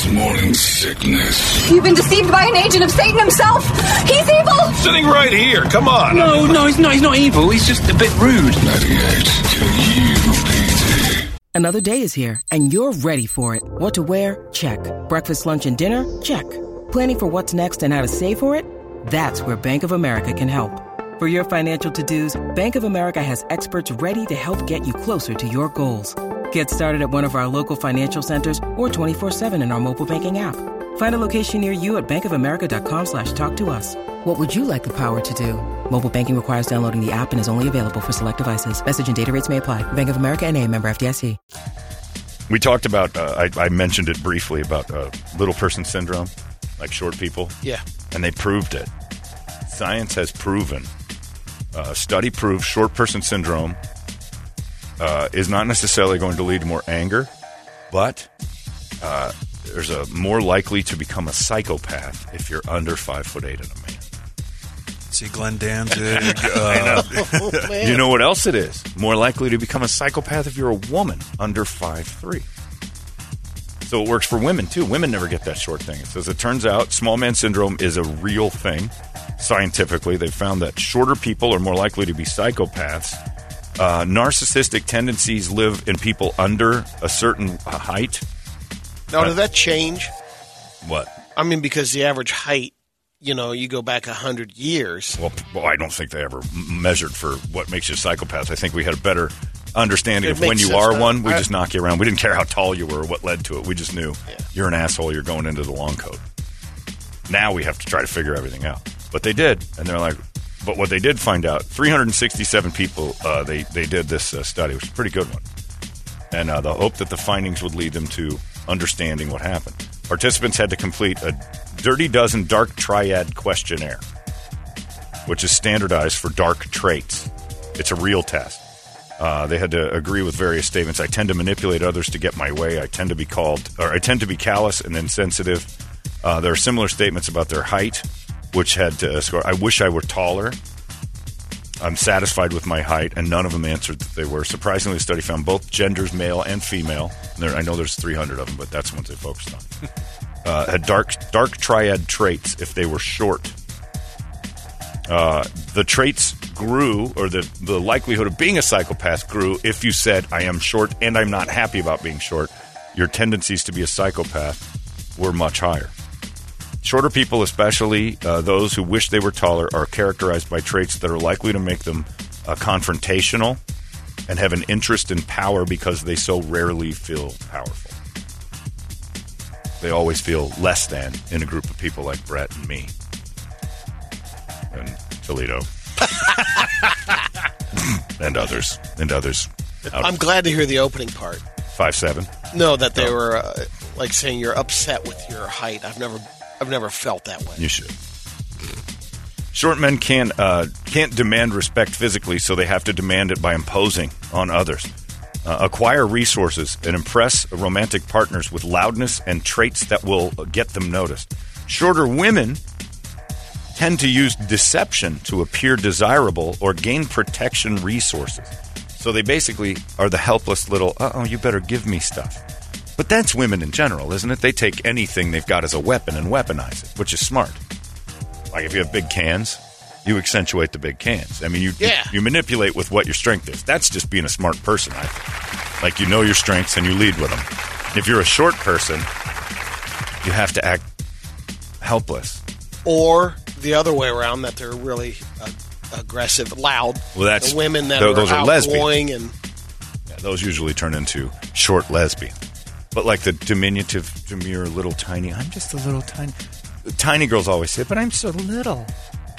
Holmberg's morning sickness. You've been deceived by an agent of Satan himself. He's evil. Sitting right here. Come on. No, no, he's not. He's not evil. He's just a bit rude. 98 KUPD. Another day is here, and you're ready for it. What to wear? Check. Breakfast, lunch, and dinner? Check. Planning for what's next and how to save for it? That's where Bank of America can help. For your financial to-dos, Bank of America has experts ready to help get you closer to your goals. Get started at one of our local financial centers or 24-7 in our mobile banking app. Find a location near you at bankofamerica.com slash talk to us. What would you like the power to do? Mobile banking requires downloading the app and is only available for select devices. Message and data rates may apply. Bank of America and a member FDIC. We talked about, uh, I, I mentioned it briefly about uh, little person syndrome, like short people. Yeah. And they proved it. Science has proven, uh, study proves short person syndrome uh, is not necessarily going to lead to more anger, but uh, there's a more likely to become a psychopath if you're under five foot eight and a man. See Glenn Danzig. Uh, Oh. You know what else it is? More likely to become a psychopath if you're a woman under five three. So it works for women too. Women never get that short thing. It says it turns out small man syndrome is a real thing. Scientifically, they found that shorter people are more likely to be psychopaths. Uh, narcissistic tendencies live in people under a certain uh, height. Now, did that change? What? I mean, because the average height, you know, you go back a hundred years. Well, well, I don't think they ever measured for what makes you a psychopath. I think we had a better understanding It of when you sense are one. We I- just knock you around. We didn't care how tall you were or what led to it. We just knew you're an asshole. You're going into the long coat. Now we have to try to figure everything out. But they did, and they're like, but what they did find out, 367 people, uh, they they did this uh, study, which is a pretty good one, and uh, the hope that the findings would lead them to understanding what happened. Participants had to complete a dirty dozen dark triad questionnaire which is standardized for dark traits. It's a real test. Uh, they had to agree with various statements. I tend to manipulate others to get my way. I tend to be called, or I tend to be callous and insensitive. Uh, there are similar statements about their height, which had to score. I wish I were taller. I'm satisfied with my height, and none of them answered that they were. Surprisingly, the study found both genders, male and female. There, I know there's 300 of them, but that's the ones they focused on. uh, had dark dark triad traits if they were short. Uh, the traits grew, or the, the likelihood of being a psychopath grew if you said, I am short and I'm not happy about being short. Your tendencies to be a psychopath were much higher. Shorter people, especially uh, those who wish they were taller, are characterized by traits that are likely to make them uh, confrontational and have an interest in power because they so rarely feel powerful. They always feel less than in a group of people like Brett and me and Toledo and others and others. Out I'm glad to hear the opening part. five seven. No, that they Oh. were uh, like saying you're upset with your height. I've never, I've never felt that way. You should. Short men can't uh, can't demand respect physically, so they have to demand it by imposing on others. Uh, acquire resources and impress romantic partners with loudness and traits that will get them noticed. Shorter women tend to use deception to appear desirable or gain protection resources. So they basically are the helpless little, uh oh, you better give me stuff. But that's women in general, isn't it? They take anything they've got as a weapon and weaponize it, which is smart. Like if you have big cans, you accentuate the big cans. I mean, you, Yeah. you, you manipulate with what your strength is. That's just being a smart person, I think. Like you know your strengths and you lead with them. If you're a short person, you have to act helpless. Or the other way around, that they're really uh, aggressive, loud. Well, that's- the women that tho- are those are and Yeah, those usually turn into short lesbian. But like the diminutive, demure, little tiny, I'm just a little tiny. The tiny girls always say, but I'm so little.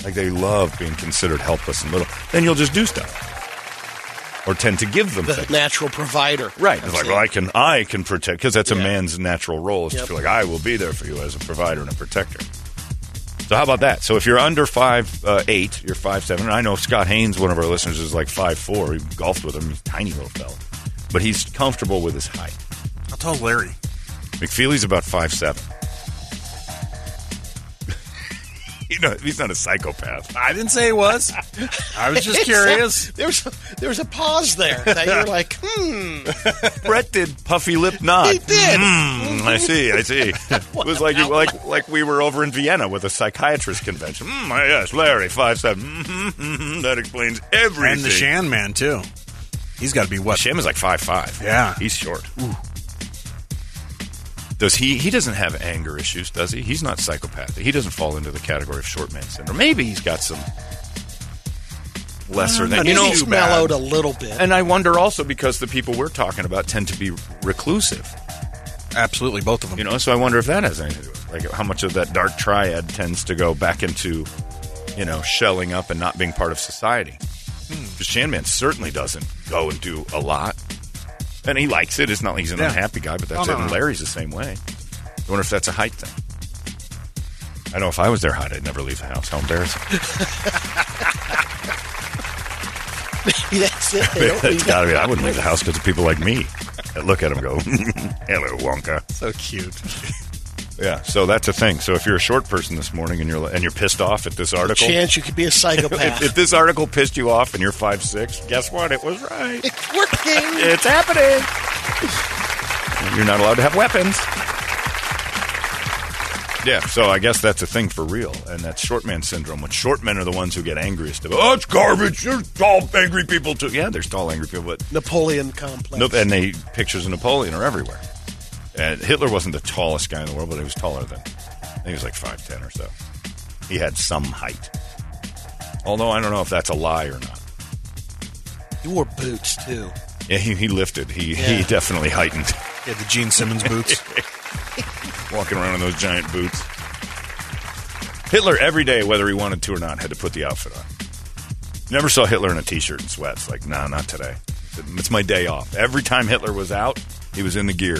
Like they love being considered helpless and little. Then you'll just do stuff. Or tend to give them the things. natural provider. Right. It's like, well, I can, I can protect, because that's a man's natural role is Yep. to feel like I will be there for you as a provider and a protector. So how about that? So if you're under five uh, eight, you're five seven. And I know Scott Haynes, one of our listeners, is like five four. He golfed with him. He's a tiny little fella, but he's comfortable with his height. How tall is Larry? McFeely's about five seven. you know, he's not a psychopath. I didn't say he was. I was just curious. There's there was a pause there that you're like, hmm. Brett did puffy lip nod. He did. Mm, I see. I see. It was like like like we were over in Vienna with a psychiatrist convention. Mm, yes, Larry, five seven. Mm-hmm, mm-hmm, that explains everything. And the Shan man too. He's got to be what? Shan is like five five. Yeah. he's short. Does he? He doesn't have anger issues, does he? He's not psychopathic. He doesn't fall into the category of short man syndrome. Maybe he's got some lesser uh, than you know. he's mellowed a little bit. And I wonder also because the people we're talking about tend to be reclusive. Absolutely, both of them. You know, so I wonder if that has anything to do with it. Like how much of that dark triad tends to go back into, you know, shelling up and not being part of society. Hmm. Because Shanman certainly doesn't go and do a lot. And he likes it. It's not like he's an Yeah. unhappy guy, but that's Oh, it. no, And no. Larry's the same way. I wonder if that's a height thing. I know if I was their height, I'd never leave the house. How embarrassing. That's it. They don't That's got to be. I wouldn't leave the house because of people like me that look at him and go, hello, Wonka. so cute. Yeah, so that's a thing. So if you're a short person this morning and you're and you're pissed off at this article, chance you could be a if, psychopath. if this article pissed you off and you're five six, guess what? It was right. it's working. It's happening. You're not allowed to have weapons. Yeah, so I guess that's a thing for real, and that's short man syndrome. When short men are the ones who get angriest about, oh, it's garbage. There's tall, angry people too. Yeah, there's tall, angry people, but Napoleon complex. Nope, and they pictures of Napoleon are everywhere. And Hitler wasn't the tallest guy in the world, but he was taller than. I think he was like five ten or so. He had some height. Although I don't know if that's a lie or not. he wore boots too. Yeah, he, he lifted. He he definitely heightened. He had the Gene Simmons boots. Walking around in those giant boots. Hitler every day, whether he wanted to or not, had to put the outfit on. Never saw Hitler in a t-shirt and sweats. Like, nah, not today. It's my day off. Every time Hitler was out, he was in the gear.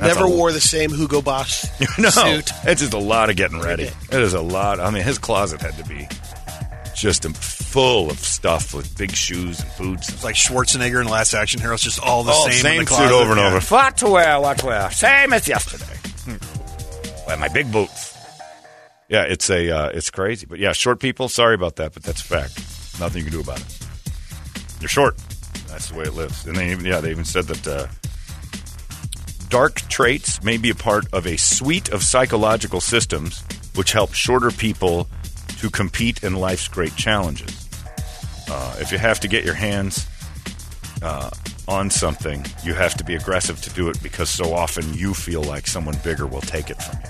That's Never wore the same Hugo Boss no, suit. it's just a lot of getting ready. It is a lot. I mean, his closet had to be just full of stuff with big shoes and boots. It's like Schwarzenegger in Last Action Hero. It's just all the Oh, same. in same the suit over and over. What to wear? What to wear? Same as yesterday. Hmm. Wear my big boots. Yeah, it's a uh, it's crazy, but yeah, short people. Sorry about that, but that's a fact. Nothing you can do about it. You're short. That's the way it lives. And they even yeah, they even said that uh, dark traits may be a part of a suite of psychological systems which help shorter people to compete in life's great challenges. Uh, if you have to get your hands uh, on something, you have to be aggressive to do it because so often you feel like someone bigger will take it from you.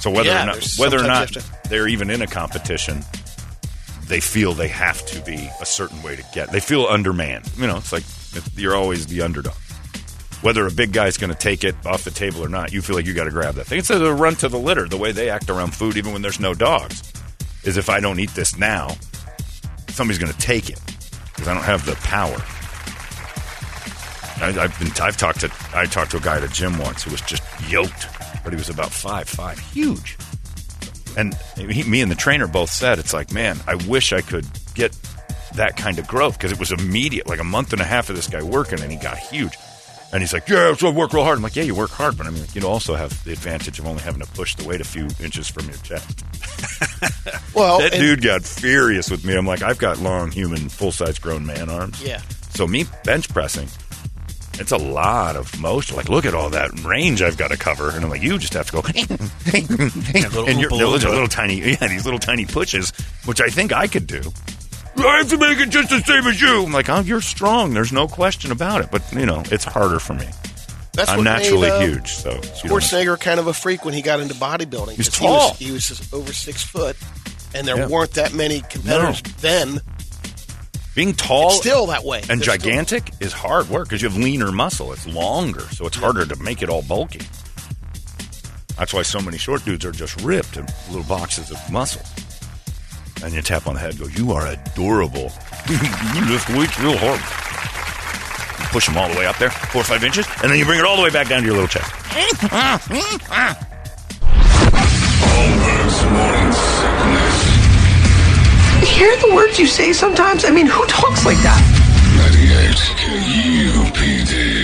So whether Yeah, or not whether or not have they're even in a competition, they feel they have to be a certain way to get. They feel undermanned. You know, it's like you're always the underdog. Whether a big guy's going to take it off the table or not, you feel like you got to grab that thing. It's a run to the litter. The way they act around food, even when there's no dogs, is if I don't eat this now, somebody's going to take it because I don't have the power. I, I've been. I've talked to. I talked to a guy at a gym once who was just yoked, but he was about five five, huge. And he, me and the trainer both said, "It's like, man, I wish I could get that kind of growth because it was immediate, like a month and a half of this guy working, and he got huge." And he's like, "Yeah, so I work real hard." I'm like, "Yeah, you work hard, but I mean, you also have the advantage of only having to push the weight a few inches from your chest." Well, that and- dude got furious with me. I'm like, I've got long, human, full size grown man arms. Yeah. So me bench pressing, it's a lot of motion. Like, look at all that range I've got to cover, and I'm like, you just have to go, little and you're, oompa those are loompa. little tiny, yeah, these little tiny pushes, which I think I could do. I have to make it just the same as you. I'm like, oh, you're strong. There's no question about it. But you know, it's harder for me. That's I'm naturally made, uh, huge, so Schwarzenegger kind of a freak when he got into bodybuilding. He's 'cause tall. He was, he was over six foot, and there Yeah. weren't that many competitors No. then. being tall, It's still that way. and They're still- gigantic is hard work because you have leaner muscle. It's longer, so it's harder to make it all bulky. That's why so many short dudes are just ripped and little boxes of muscle. And you tap on the head, go, "You are adorable. you lift weights real hard." You push them all the way up there, four or five inches, and then you bring it all the way back down to your little chest. Holmberg's morning sickness. Hear the words you say sometimes? I mean, who talks like that? 98 KUPD.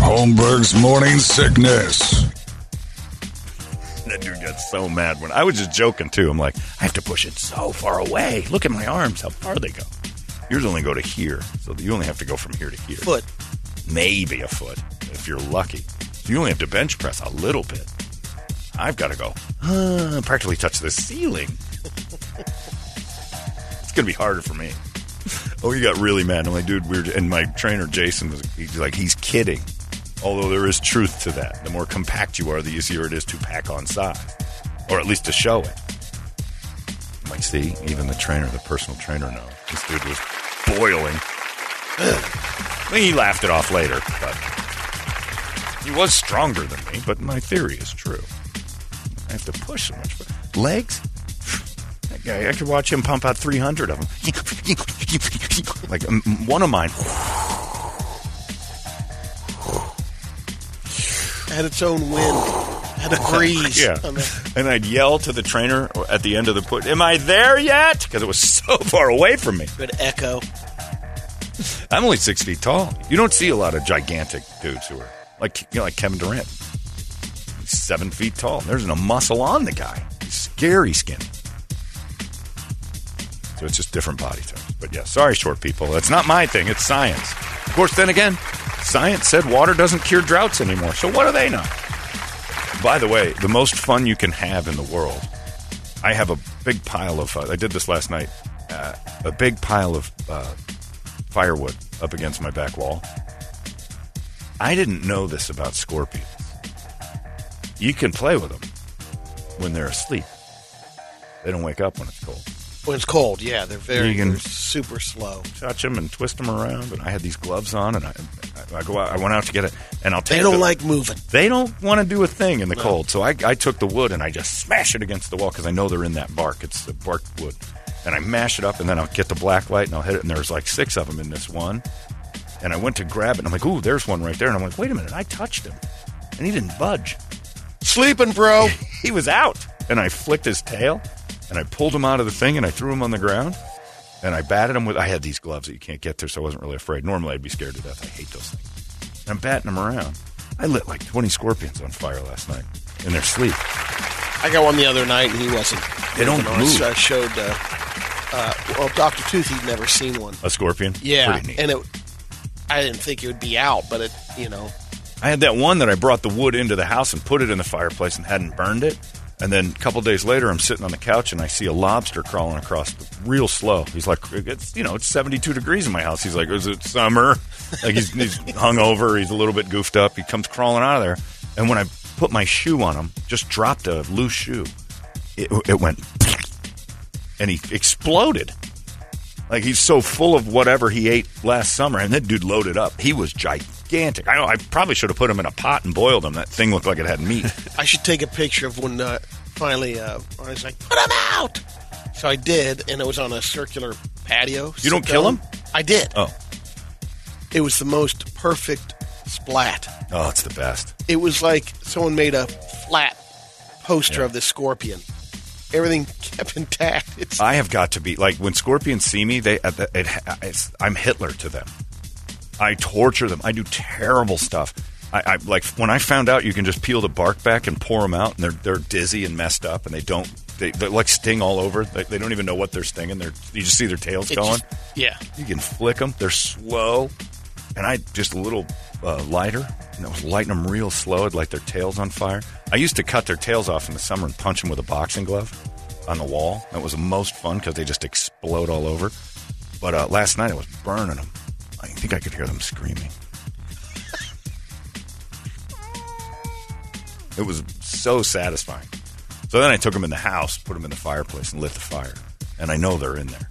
Holmberg's morning sickness. That dude got so mad when I was just joking too. I'm like, I have to push it so far away. Look at my arms, how far they go. Yours only go to here, so you only have to go from here to here. Foot. maybe a foot if you're lucky. So you only have to bench press a little bit. I've got to go uh, practically touch the ceiling. it's gonna be harder for me. Oh, he got really mad. I'm like, dude, weird. And my trainer Jason was he's like, he's kidding. Although there is truth to that. The more compact you are, the easier it is to pack on size, or at least to show it. I'm like, see, even the trainer, the personal trainer, knows this dude was boiling. I mean, he laughed it off later, but he was stronger than me. But my theory is true. I have to push so much. But legs? That guy, I could watch him pump out 300 of them. like um, one of mine. Had its own wind. Had a breeze. Yeah. And I'd yell to the trainer at the end of the put, Am I there yet? Because it was so far away from me. Good echo. I'm only six feet tall. You don't see a lot of gigantic dudes who are like you know, like Kevin Durant. He's seven feet tall. There's no muscle on the guy. He's scary skinny. So it's just different body types. But yeah, sorry, short people. That's not my thing. It's science. Of course, then again, science said water doesn't cure droughts anymore. So what do they know? By the way, the most fun you can have in the world. I have a big pile of. Uh, I did this last night. Uh, a big pile of uh, firewood up against my back wall. I didn't know this about scorpions. You can play with them when they're asleep. They don't wake up when it's cold. When it's cold, yeah, they're very they're super slow. Touch them and twist them around. And I had these gloves on, and I, I go out. I went out to get it, and I'll take. They don't the- like moving. They don't want to do a thing in the cold. So I, I took the wood and I just smash it against the wall because I know they're in that bark. It's the bark wood. And I mash it up and then I'll get the black light and I'll hit it. And there's like six of them in this one. And I went to grab it and I'm like, ooh, there's one right there. And I'm like, wait a minute, I touched him. And he didn't budge. Sleeping, bro. He was out. And I flicked his tail and I pulled him out of the thing and I threw him on the ground. And I batted him with, I had these gloves that you can't get through, so I wasn't really afraid. Normally I'd be scared to death. I hate those things. And I'm batting them around. I lit like 20 scorpions on fire last night in their sleep. I got one the other night and he wasn't. They don't you know, I move. I showed. Uh, uh, well, Doctor Tooth, he'd never seen one. A scorpion? Yeah, Pretty neat. and it. I didn't think it would be out, but it, you know, I had that one that I brought the wood into the house and put it in the fireplace and hadn't burned it. And then a couple days later, I'm sitting on the couch and I see a lobster crawling across real slow. He's like, it's you know, it's 72 degrees in my house. He's like, is it summer? Like he's, he's hungover. He's a little bit goofed up. He comes crawling out of there. And when I put my shoe on him, just dropped a loose shoe, it, it went, and he exploded. Like he's so full of whatever he ate last summer, and that dude loaded up. He was gigantic. I. I probably should have put them in a pot and boiled them. That thing looked like it had meat. I should take a picture of when uh, finally uh, I was like, put them out. So I did, and it was on a circular patio. You don't kill them? I did. oh, It was the most perfect splat. oh, it's the best. It was like someone made a flat poster of the scorpion. Everything kept intact. It's I have got to be like when scorpions see me, they it, it's, I'm Hitler to them. I torture them. I do terrible stuff. I, I like when I found out you can just peel the bark back and pour them out, and they're they're dizzy and messed up, and they don't they they like sting all over. They, they don't even know what they're stinging. They're you just see their tails it going. just- yeah. You can flick them. They're slow. And I just a little uh, lighter, and I was lighting them real slow. I'd light their tails on fire. I used to cut their tails off in the summer and punch them with a boxing glove on the wall. That was the most fun because they just explode all over. But uh, last night I was burning them. I think I could hear them screaming. it was so satisfying. So then I took them in the house, put them in the fireplace, and lit the fire. And I know they're in there.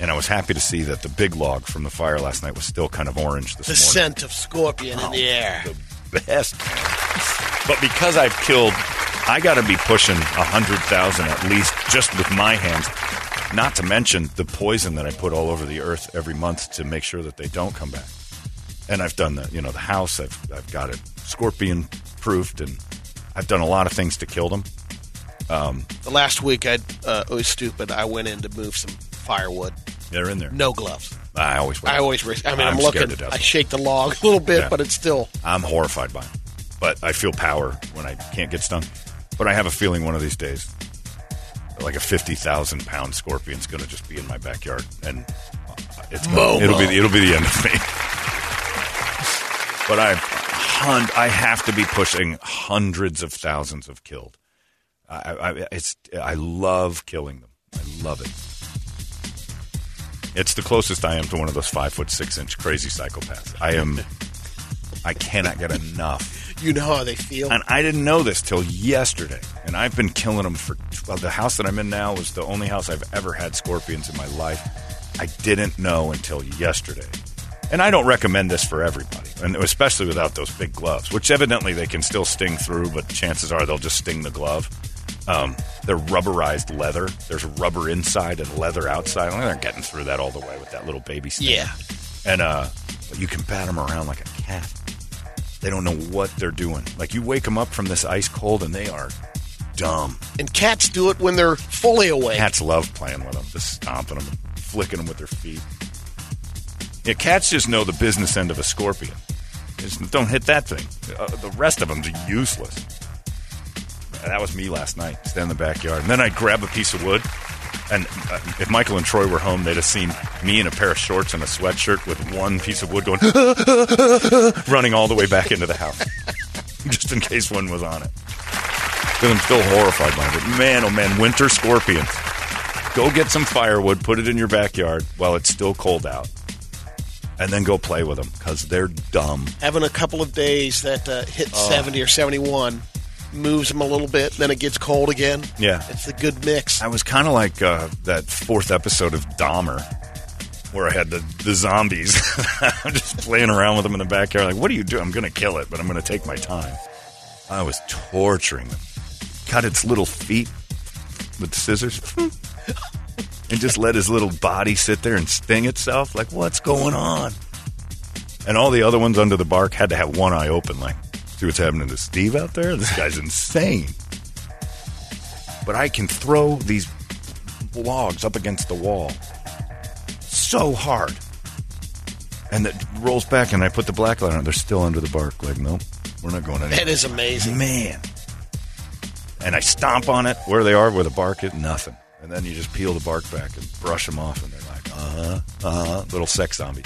And I was happy to see that the big log from the fire last night was still kind of orange this The morning. scent of scorpion in the oh, air. the best. But because I've killed, I got to be pushing a hundred thousand at least just with my hands. Not to mention the poison that I put all over the earth every month to make sure that they don't come back. And I've done the, you know, the house. I've I've got it scorpion proofed, and I've done a lot of things to kill them. The last week, I uh, it was stupid. I went in to move some firewood. They're in there. No gloves. I always. wear I always. Risk, I mean, I'm I'm, looking. to death. I shake the log a little bit, Yeah. but it's still. I'm horrified by them. But I feel power when I can't get stung. But I have a feeling one of these days, like a fifty thousand pound scorpion's going to just be in my backyard, and it's gonna, it'll be it'll be the end of me. but I, hun- I have to be pushing hundreds of thousands of killed. I, I, it's I love killing them. I love it. It's the closest I am to one of those five foot six inch crazy psychopaths. I am. I cannot get enough. You know how they feel. And I didn't know this till yesterday. And I've been killing them for. Well, the house that I'm in now was the only house I've ever had scorpions in my life. I didn't know until yesterday. And I don't recommend this for everybody, and especially without those big gloves, which evidently they can still sting through, but chances are they'll just sting the glove. Um, they're rubberized leather. There's rubber inside and leather outside. They're getting through that all the way with that little baby sting. Yeah. And uh, you can bat them around like a cat. They don't know what they're doing. Like you wake them up from this ice cold, and they are dumb. And cats do it when they're fully awake. Cats love playing with them, just stomping them, flicking them with their feet. Yeah, cats just know the business end of a scorpion. Just don't hit that thing. Uh, the rest of them them's useless. That was me last night, stand in the backyard, and then I'd grab a piece of wood. And uh, if Michael and Troy were home, they'd have seen me in a pair of shorts and a sweatshirt with one piece of wood going, running all the way back into the house, just in case one was on it. Because I'm still horrified by it. But man, oh man, winter scorpions. Go get some firewood, put it in your backyard while it's still cold out, and then go play with them because they're dumb. Having a couple of days that uh, hit Oh. 70 or 71 moves them a little bit, then it gets cold again. Yeah. It's a good mix. I was kind of like uh, that fourth episode of Dahmer, where I had the, the zombies. I'm just playing around with them in the backyard. Like, what do you do? I'm going to kill it, but I'm going to take my time. I was torturing them. Cut its little feet with scissors. and just let his little body sit there and sting itself. Like, what's going on? And all the other ones under the bark had to have one eye open. Like, see what's happening to Steve out there? This guy's insane but I can throw these logs up against the wall so hard. And it rolls back, and I put the black light on. They're still under the bark. Like, nope, we're not going anywhere. That is amazing. Man. And I stomp on it where they are, where the bark is, nothing. And then you just peel the bark back and brush them off, and they're like, uh huh, uh huh. Little sex zombie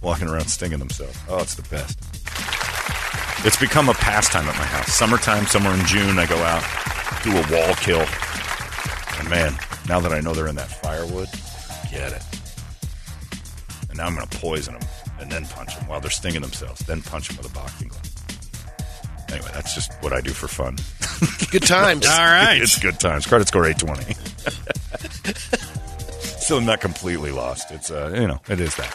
walking around stinging themselves. Oh, it's the best. It's become a pastime at my house. Summertime, somewhere in June, I go out, do a wall kill. And man, now that I know they're in that firewood, get it. And now I'm going to poison them and then punch them while they're stinging themselves, then punch them with a boxing glove. Anyway, that's just what I do for fun. Good times. All right. it's good times. Credit score 820. Still not completely lost. It's, uh, you know, it is that.